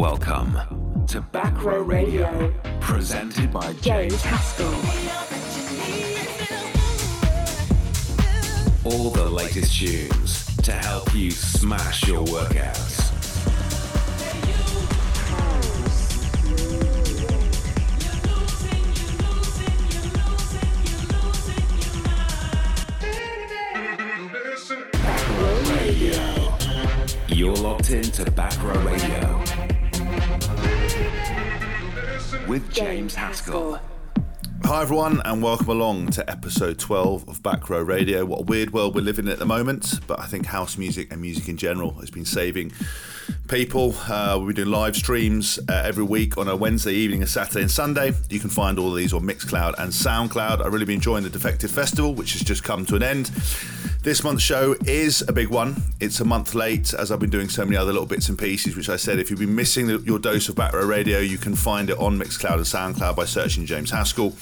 Welcome to Back Row Radio, presented by James Haskell. All the latest tunes to help you smash your workouts. Backrow Radio. You're locked into Back Row Radio with James Haskell. Hi, everyone, and welcome along to episode 12 of Back Row Radio. What a weird world we're living in at the moment, but I think house music and music in general has been saving people. Uh, we'll be doing live streams uh, every week on a Wednesday evening, a Saturday, and Sunday. You can find all of these on Mixcloud and Soundcloud. I've really been enjoying the Defected Festival, which has just come to an end. This month's show is a big one. It's a month late, as I've been doing so many other little bits and pieces, which I said if you've been missing the, your dose of Back Row Radio, you can find it on Mixcloud and Soundcloud by searching James Haskell.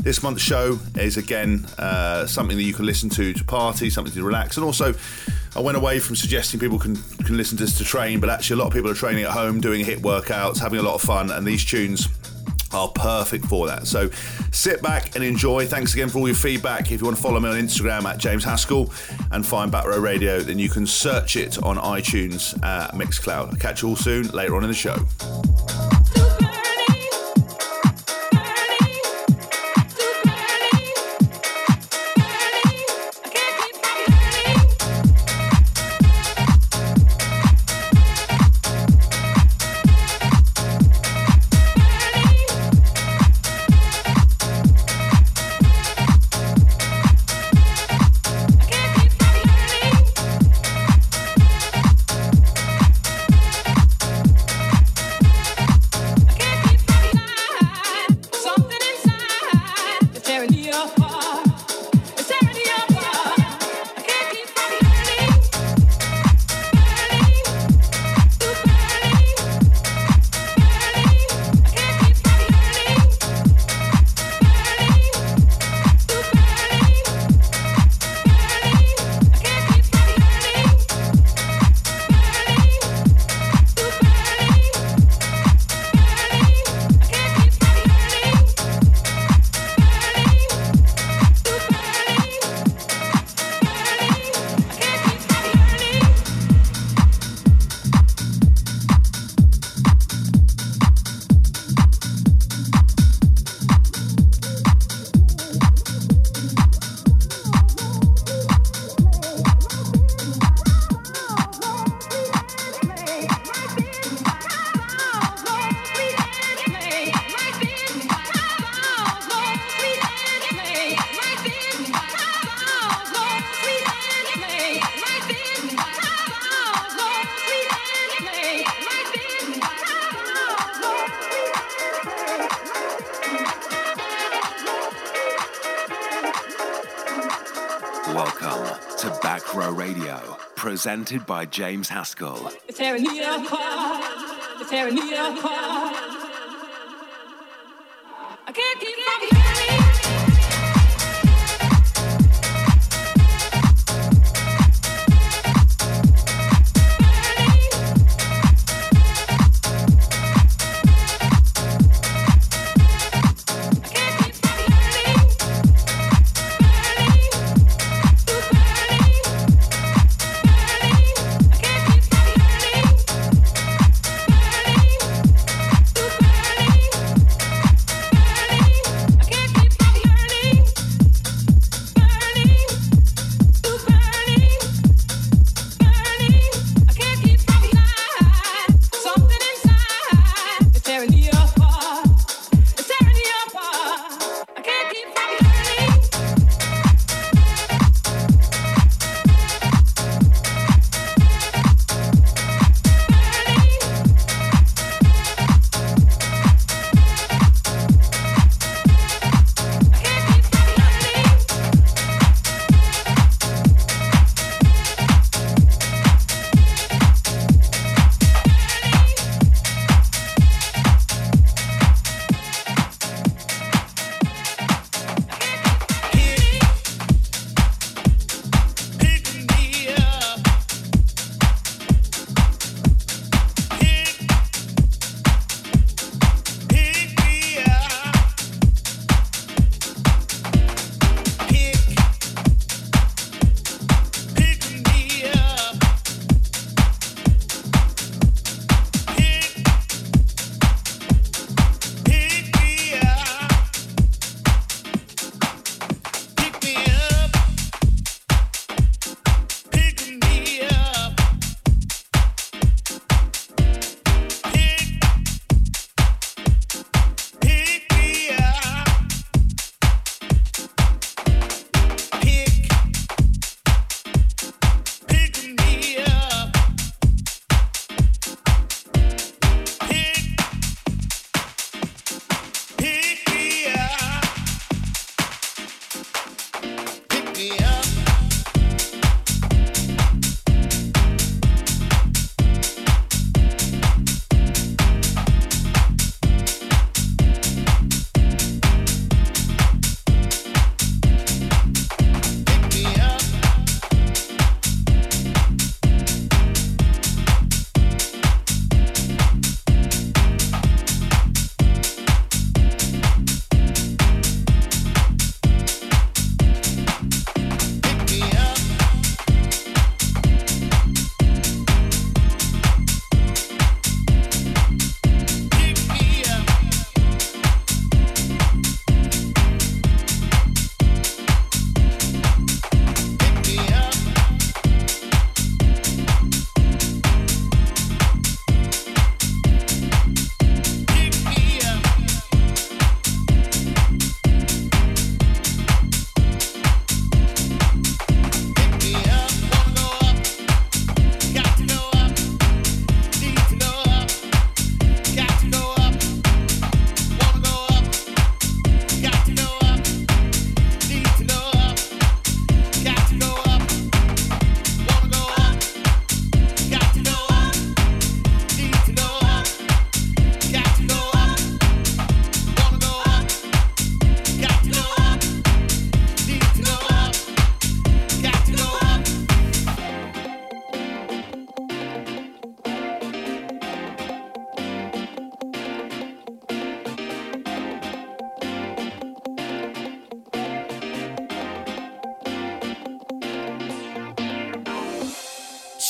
This month's show is again uh, something that you can listen to to party, something to relax, and also I went away from suggesting people can, can listen to this to train, but actually a lot of people are training at home, doing HIIT workouts, having a lot of fun, and these tunes are perfect for that. So sit back and enjoy. Thanks again for all your feedback. If you want to follow me on Instagram at James Haskell and find Back Row Radio, then you can search it on iTunes at Mixcloud. I'll catch you all soon later on in the show. Presented by James Haskell.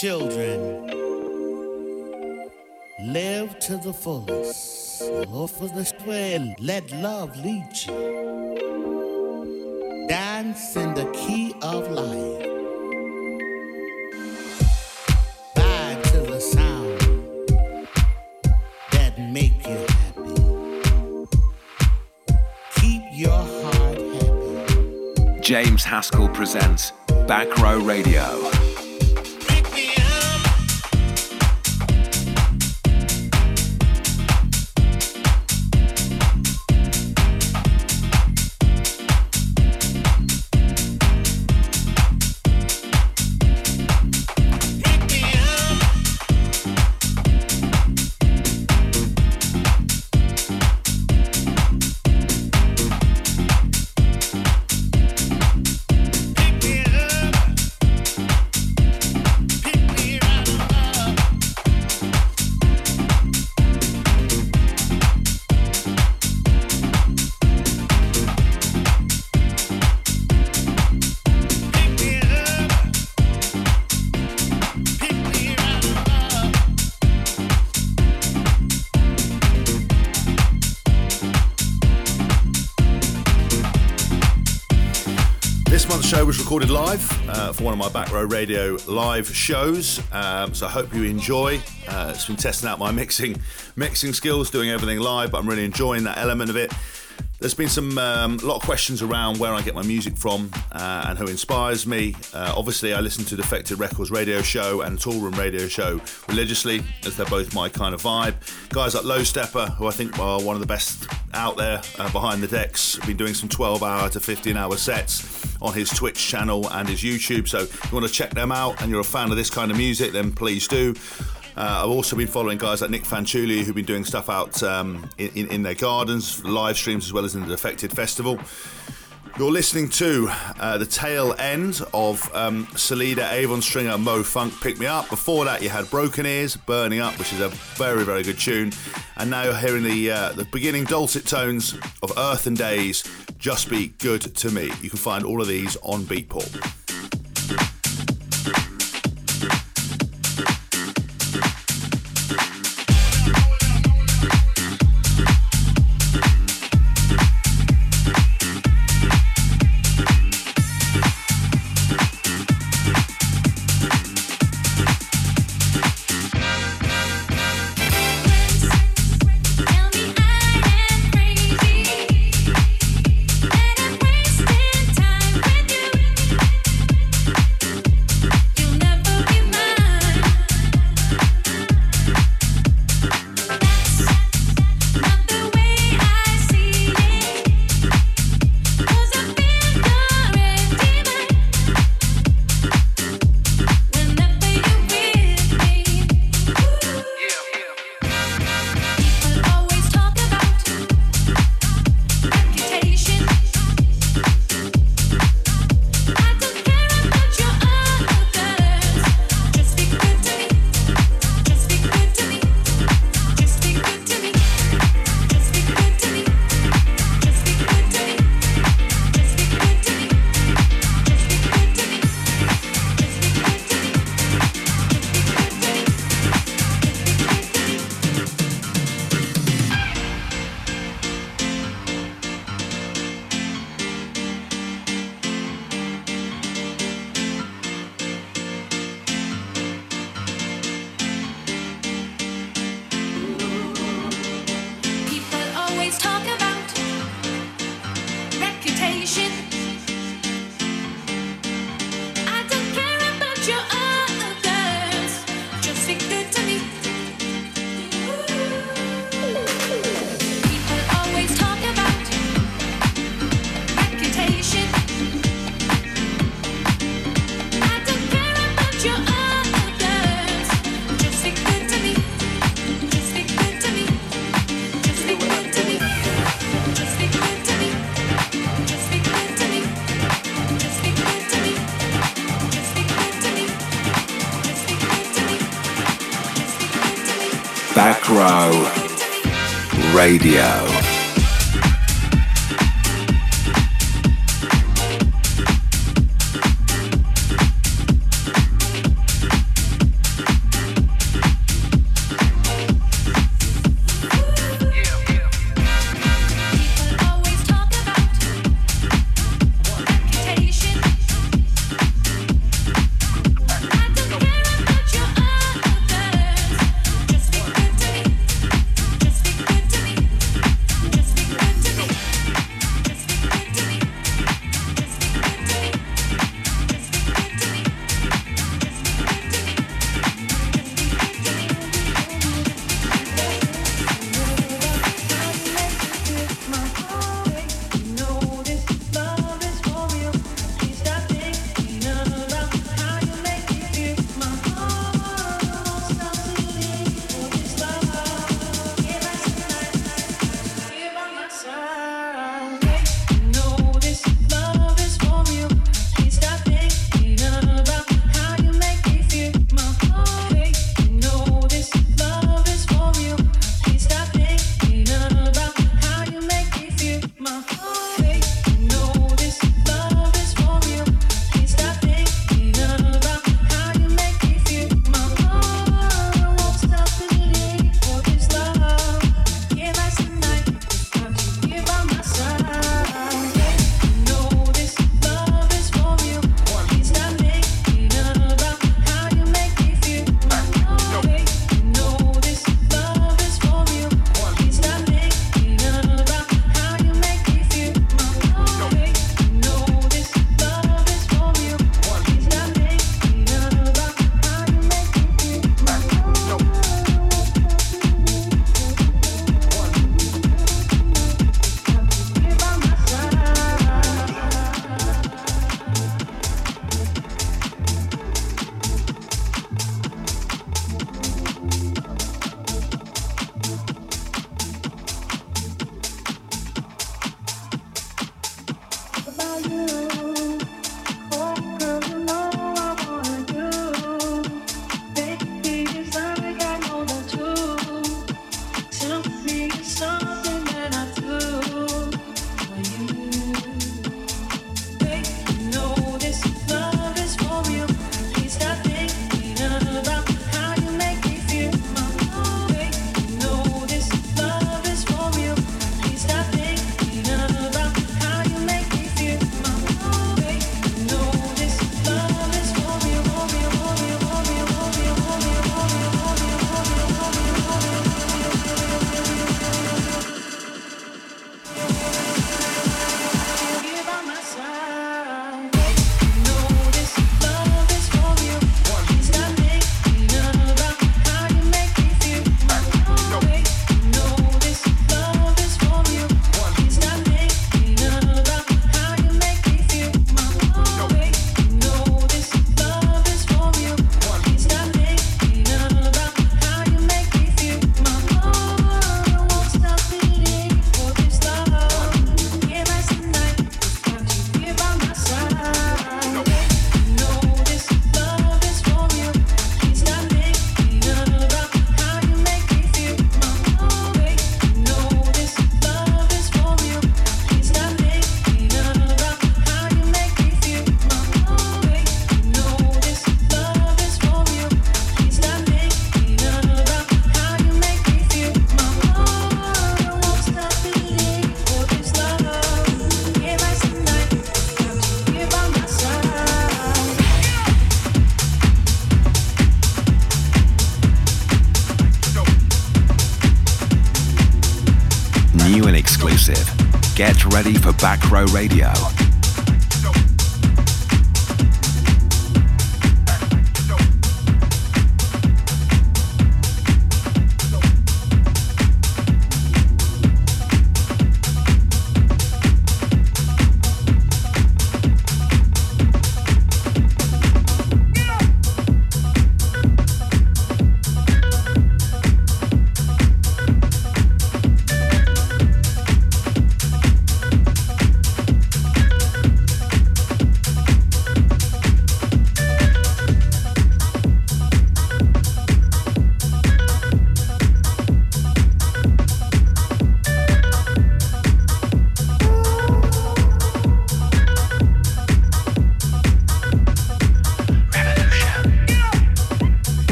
Children, live to the fullest. Love for the swell, let love lead you. Dance in the key of life. To the sound that make you happy. Keep your heart. James Haskell presents Back Row Radio. For one of my Back Row Radio live shows. Um, so I hope you enjoy. Uh, it's been testing out my mixing mixing skills, doing everything live, but I'm really enjoying that element of it. There's been some um, lot of questions around where I get my music from uh, and who inspires me. Uh, obviously, I listen to Defected Records radio show and Tool Room radio show religiously, as they're both my kind of vibe. Guys like Lowsteppa, who I think are one of the best out there uh, behind the decks, been doing some 12 hour to 15 hour sets on his Twitch channel and his YouTube. So if you want to check them out and you're a fan of this kind of music, then please do. Uh, I've also been following guys like Nic Fanciulli who've been doing stuff out um, in, in, their gardens, live streams as well as in the Defected Festival. You're listening to uh, the tail end of um, Salida, Avon Stringer, Mo Funk, Pick Me Up. Before that, you had Broken Ears, Burning Up, which is a very, very good tune. And now you're hearing the uh, the beginning dulcet tones of Earth n Days, Just Be Good to Me. You can find all of these on Beatport. Back Row Radio.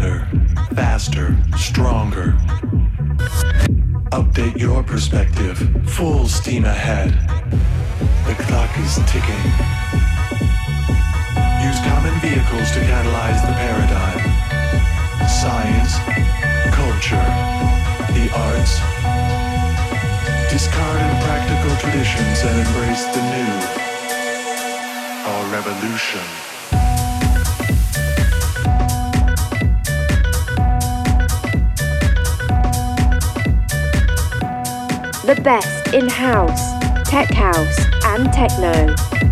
Better, faster, stronger. Update your perspective. Full steam ahead. The clock is ticking. Use common vehicles to catalyze the paradigm. Science, culture, the arts. Discard impractical traditions and embrace the new our revolution. The best in house, tech house, and techno.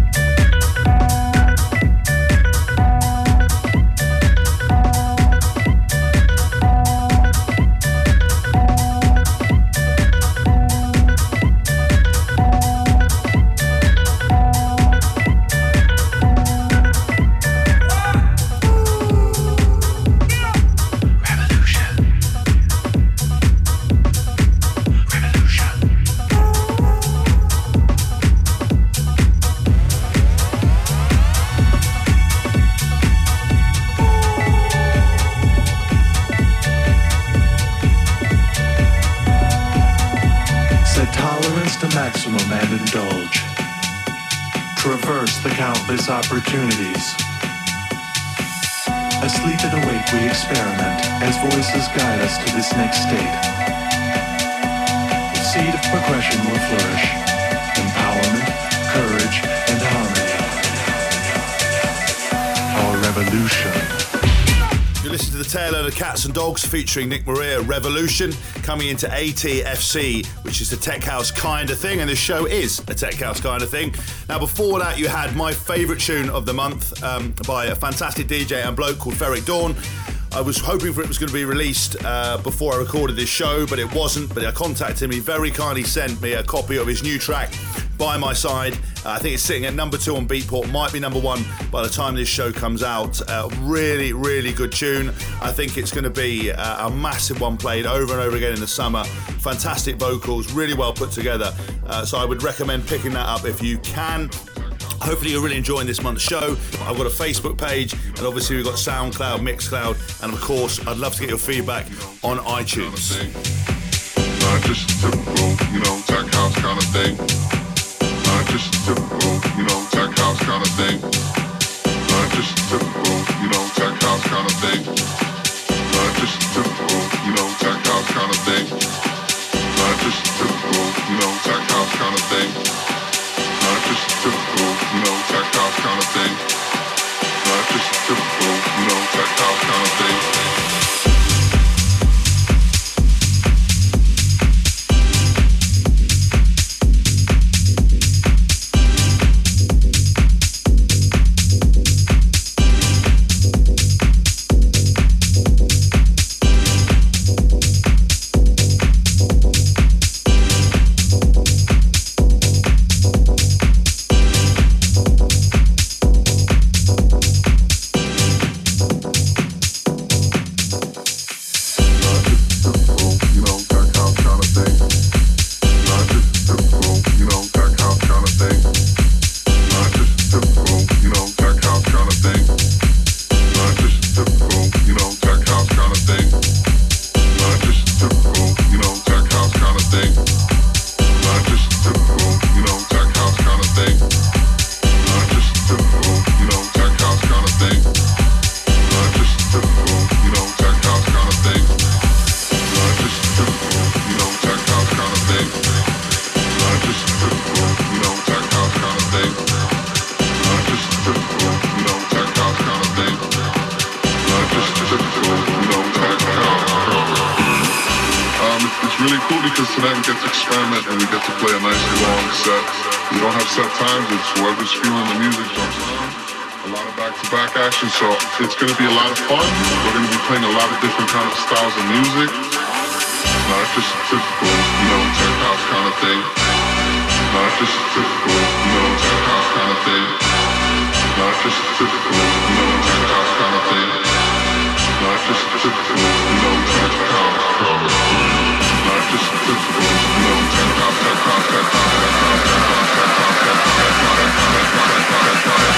Cats and Dogs featuring Nick Maria Revolution coming into ATFC, which is the tech house kind of thing, and this show is a tech house kind of thing. Now, before that, you had my favourite tune of the month um, by a fantastic DJ and bloke called Ferreck Dawn. I was hoping for it was going to be released uh, before I recorded this show, but it wasn't. But I contacted him. He very kindly sent me a copy of his new track, By My Side. Uh, I think it's sitting at number two on Beatport, might be number one by the time this show comes out. Uh, really, really good tune. I think it's going to be uh, a massive one played over and over again in the summer. Fantastic vocals, really well put together. Uh, so I would recommend picking that up if you can. Hopefully you're really enjoying this month's show. I've got a Facebook page, and obviously we've got SoundCloud, Mixcloud, and of course I'd love to get your feedback on iTunes. Just typical, you know, tech house kind of thing. Just typical, you know, tech house kind of thing. Not just typical, you know, tech house kind of thing. Not just typical, you know, tech house kind of thing. Not just typical, you know, tech house kind of thing. Not just typical, you know, tech house kind of thing. Not just typical, you know, tech house kind of thing. So it's going to be a lot of fun. We're going to be playing a lot of different kind of styles of music. Not just typical, you know, tech house kind of thing. Not just typical, you know, tech house kind of thing. Not just typical, you know, tech house kind of thing. Not just typical, you know, tech house kind of thing. Not just typical, you know, tech house, tech house, tech house, tech house, tech house, tech house, tech house, tech house,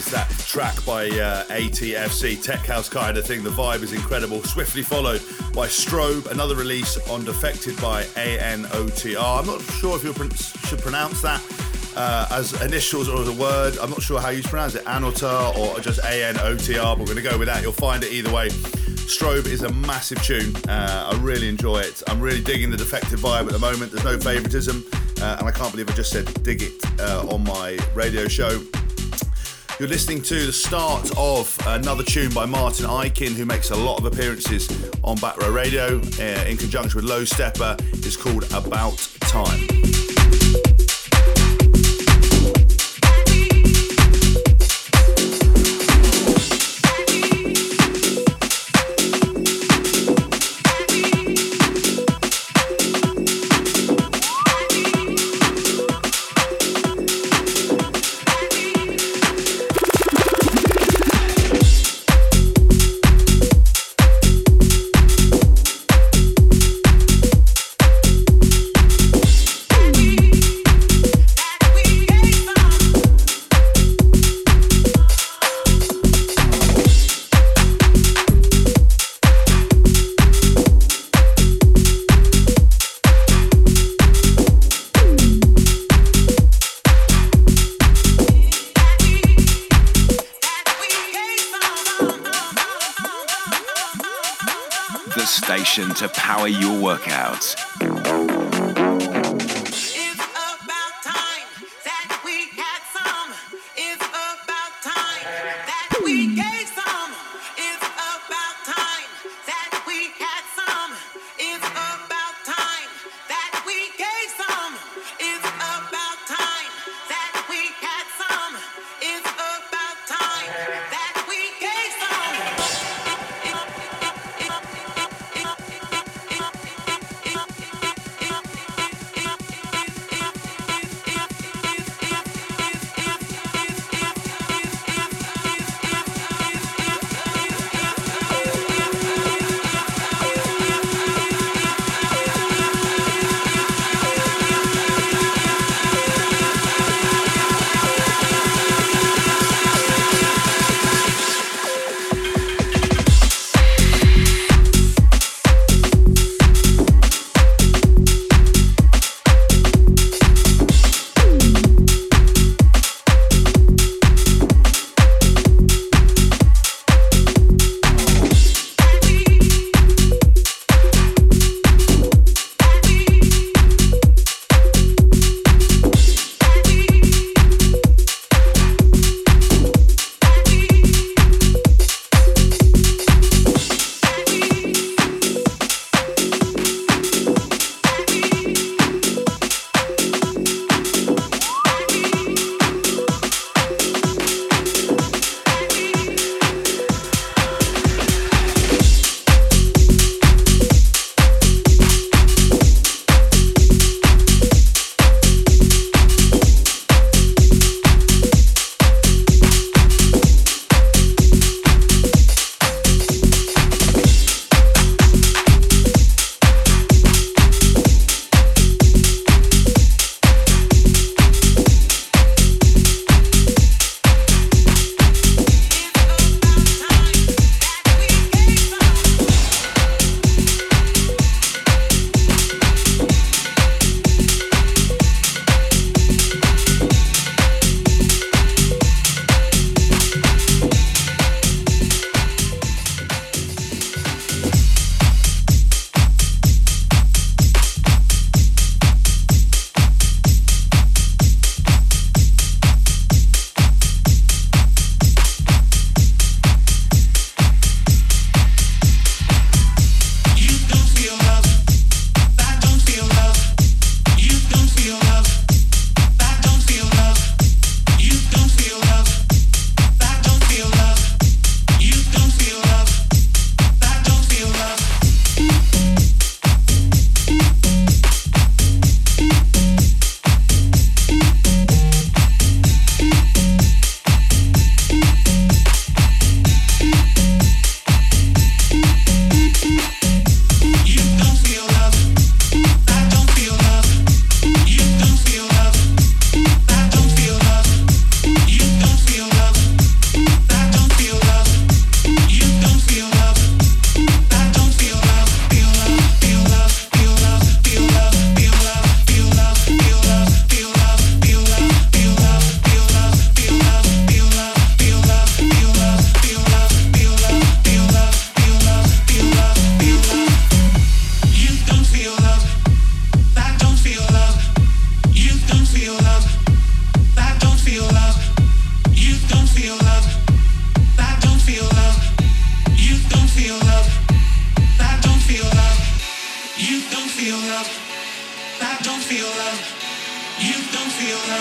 Track by uh, ATFC, Tech House kind of thing. The vibe is incredible. Swiftly followed by Strobe, another release on Defected by ANOTR. I'm not sure if you should pronounce that uh, as initials or as a word. I'm not sure how you pronounce it, Anotar or just ANOTR, but we're going to go with that. You'll find it either way. Strobe is a massive tune. Uh, I really enjoy it. I'm really digging the Defected vibe at the moment. There's no favoritism, uh, and I can't believe I just said dig it uh, on my radio show. You're listening to the start of another tune by Martin Ikin, who makes a lot of appearances on Back Row Radio uh, in conjunction with Lowsteppa. It's called About Time. Workouts.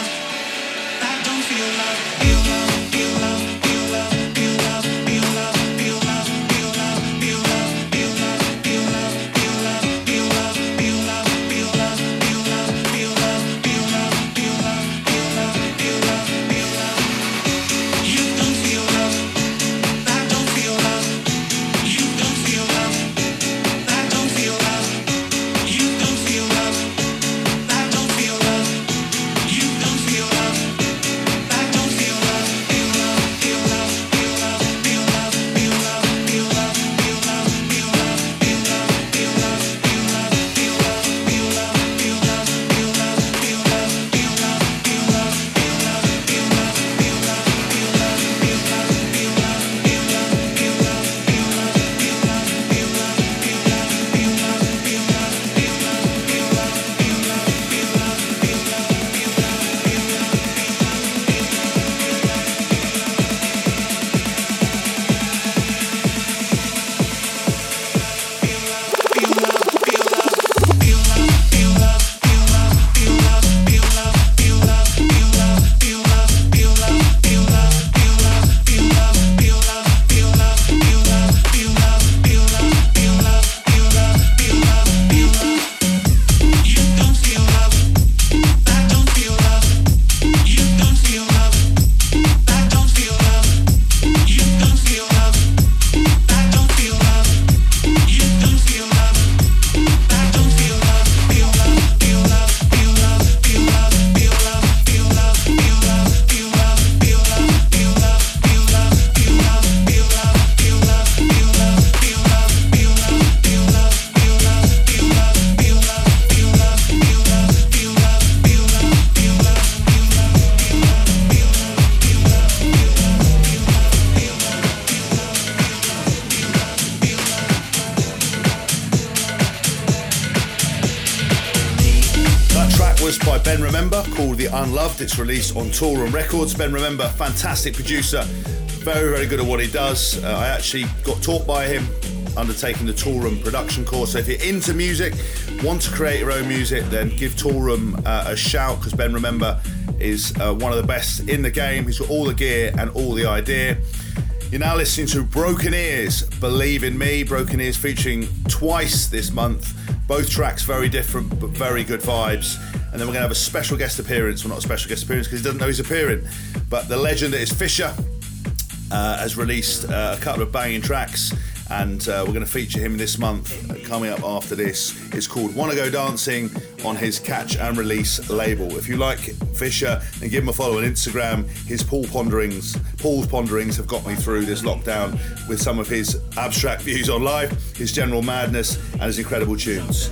Bye. It's released on Toolroom Records. Ben Remember, fantastic producer, very, very good at what he does. Uh, I actually got taught by him undertaking the Toolroom production course. So if you're into music, want to create your own music, then give Toolroom uh, a shout because Ben Remember is uh, one of the best in the game. He's got all the gear and all the idea. You're now listening to Broken Ears, Believe in Me. Broken Ears featuring twice this month. Both tracks very different, but very good vibes. And then we're going to have a special guest appearance. Well, not a special guest appearance because he doesn't know he's appearing. But the legend that is Fisher uh, has released uh, a couple of banging tracks. And uh, we're going to feature him this month. Uh, coming up after this It's called Wanna Go Dancing on his Catch and Release label. If you like Fisher, then give him a follow on Instagram. His Paul ponderings, Paul's ponderings have got me through this lockdown with some of his abstract views on life, his general madness, and his incredible tunes.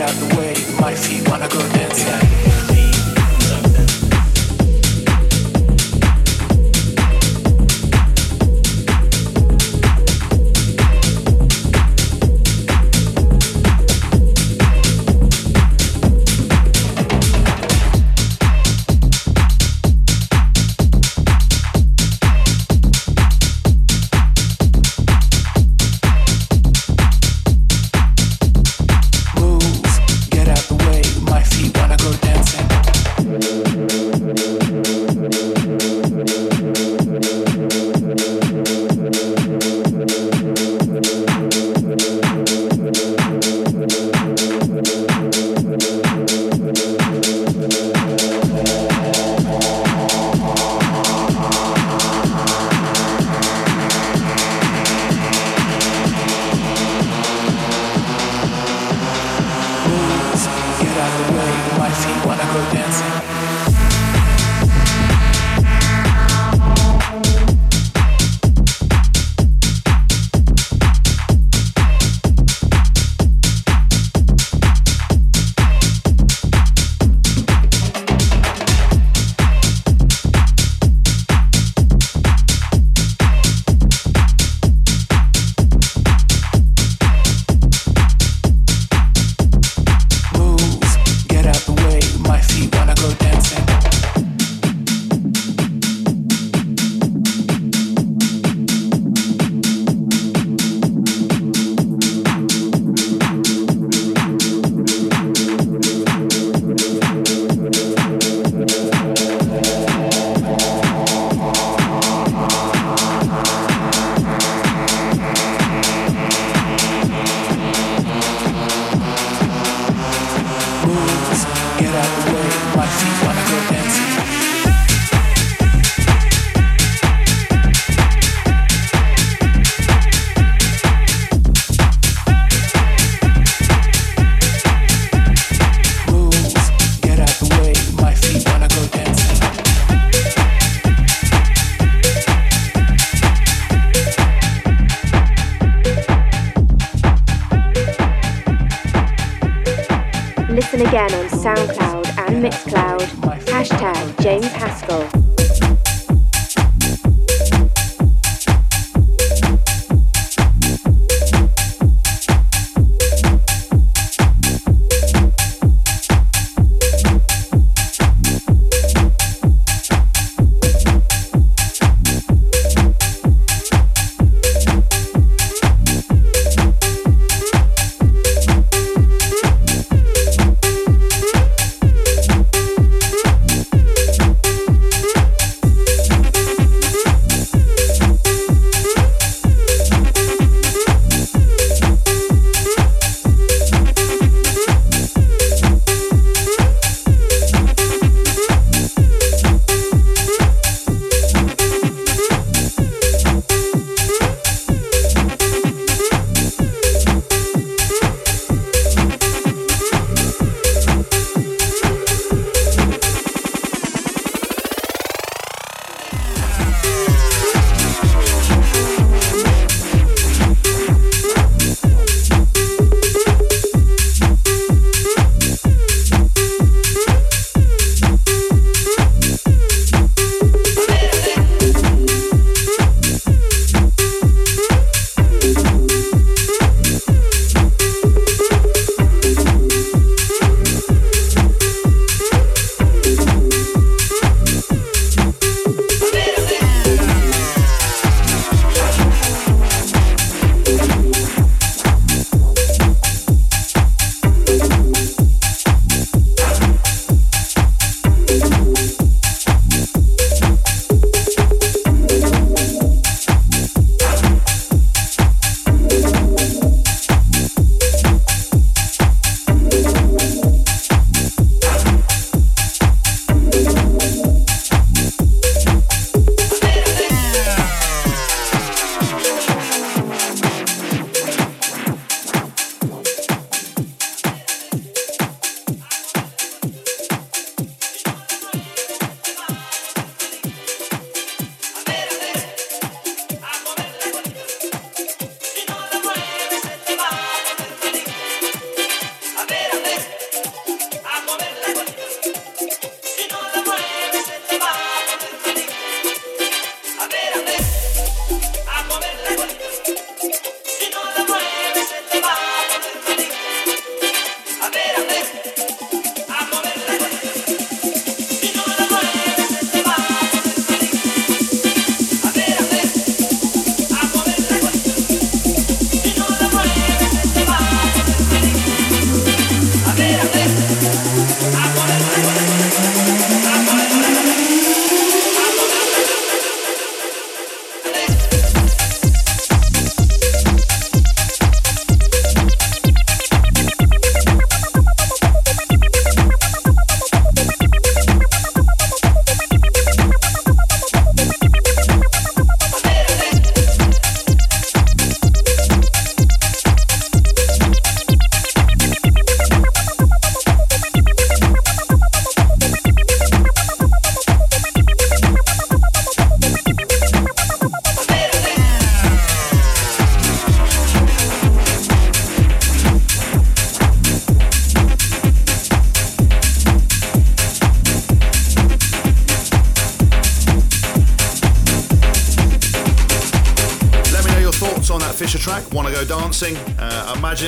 Out the way. My feet wanna go dancing.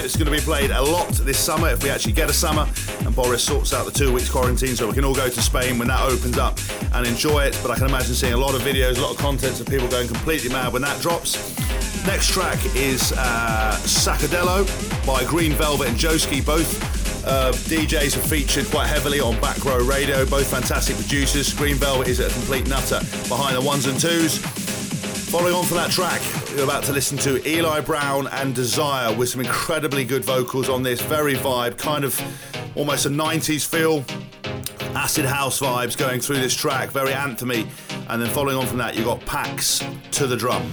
It's going to be played a lot this summer if we actually get a summer and Boris sorts out the two weeks quarantine so we can all go to Spain when that opens up and enjoy it. But I can imagine seeing a lot of videos, a lot of content of people going completely mad when that drops. Next track is uh, Sacadello by Green Velvet and Joski, both uh, DJs have featured quite heavily on Back Row Radio, both fantastic producers. Green Velvet is a complete nutter behind the ones and twos. Following on from that track, you're about to listen to Eli Brown and Desire with some incredibly good vocals on this, very vibe, kind of almost a 90s feel, acid house vibes going through this track, very anthemy. And then following on from that, you've got Pax to the drum.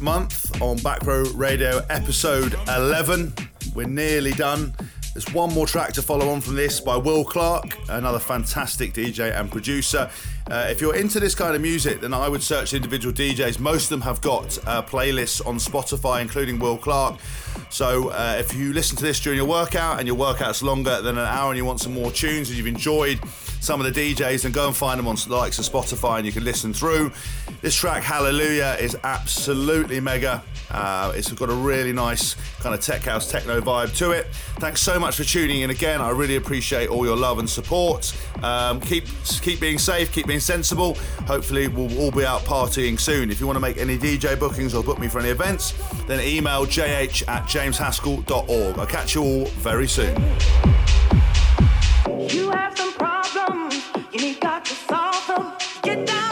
Month on Back Row Radio, episode 11. We're nearly done. There's one more track to follow on from this by Will Clarke, another fantastic DJ and producer. Uh, if you're into this kind of music, then I would search individual DJs. Most of them have got uh, playlists on Spotify, including Will Clarke. So uh, if you listen to this during your workout and your workout's longer than an hour and you want some more tunes and you've enjoyed some of the DJs, and go and find them on likes of Spotify and you can listen through. This track, Hallelujah, is absolutely mega. Uh, it's got a really nice kind of tech house techno vibe to it. Thanks so much for tuning in again. I really appreciate all your love and support. Um, keep keep being safe, keep being sensible. Hopefully, we'll all be out partying soon. If you want to make any DJ bookings or book me for any events, then email jh at jameshaskell.org. I'll catch you all very soon. You have some problems, you need God to solve them. Get down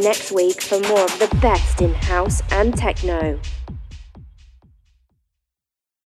next week for more of the best in house and techno.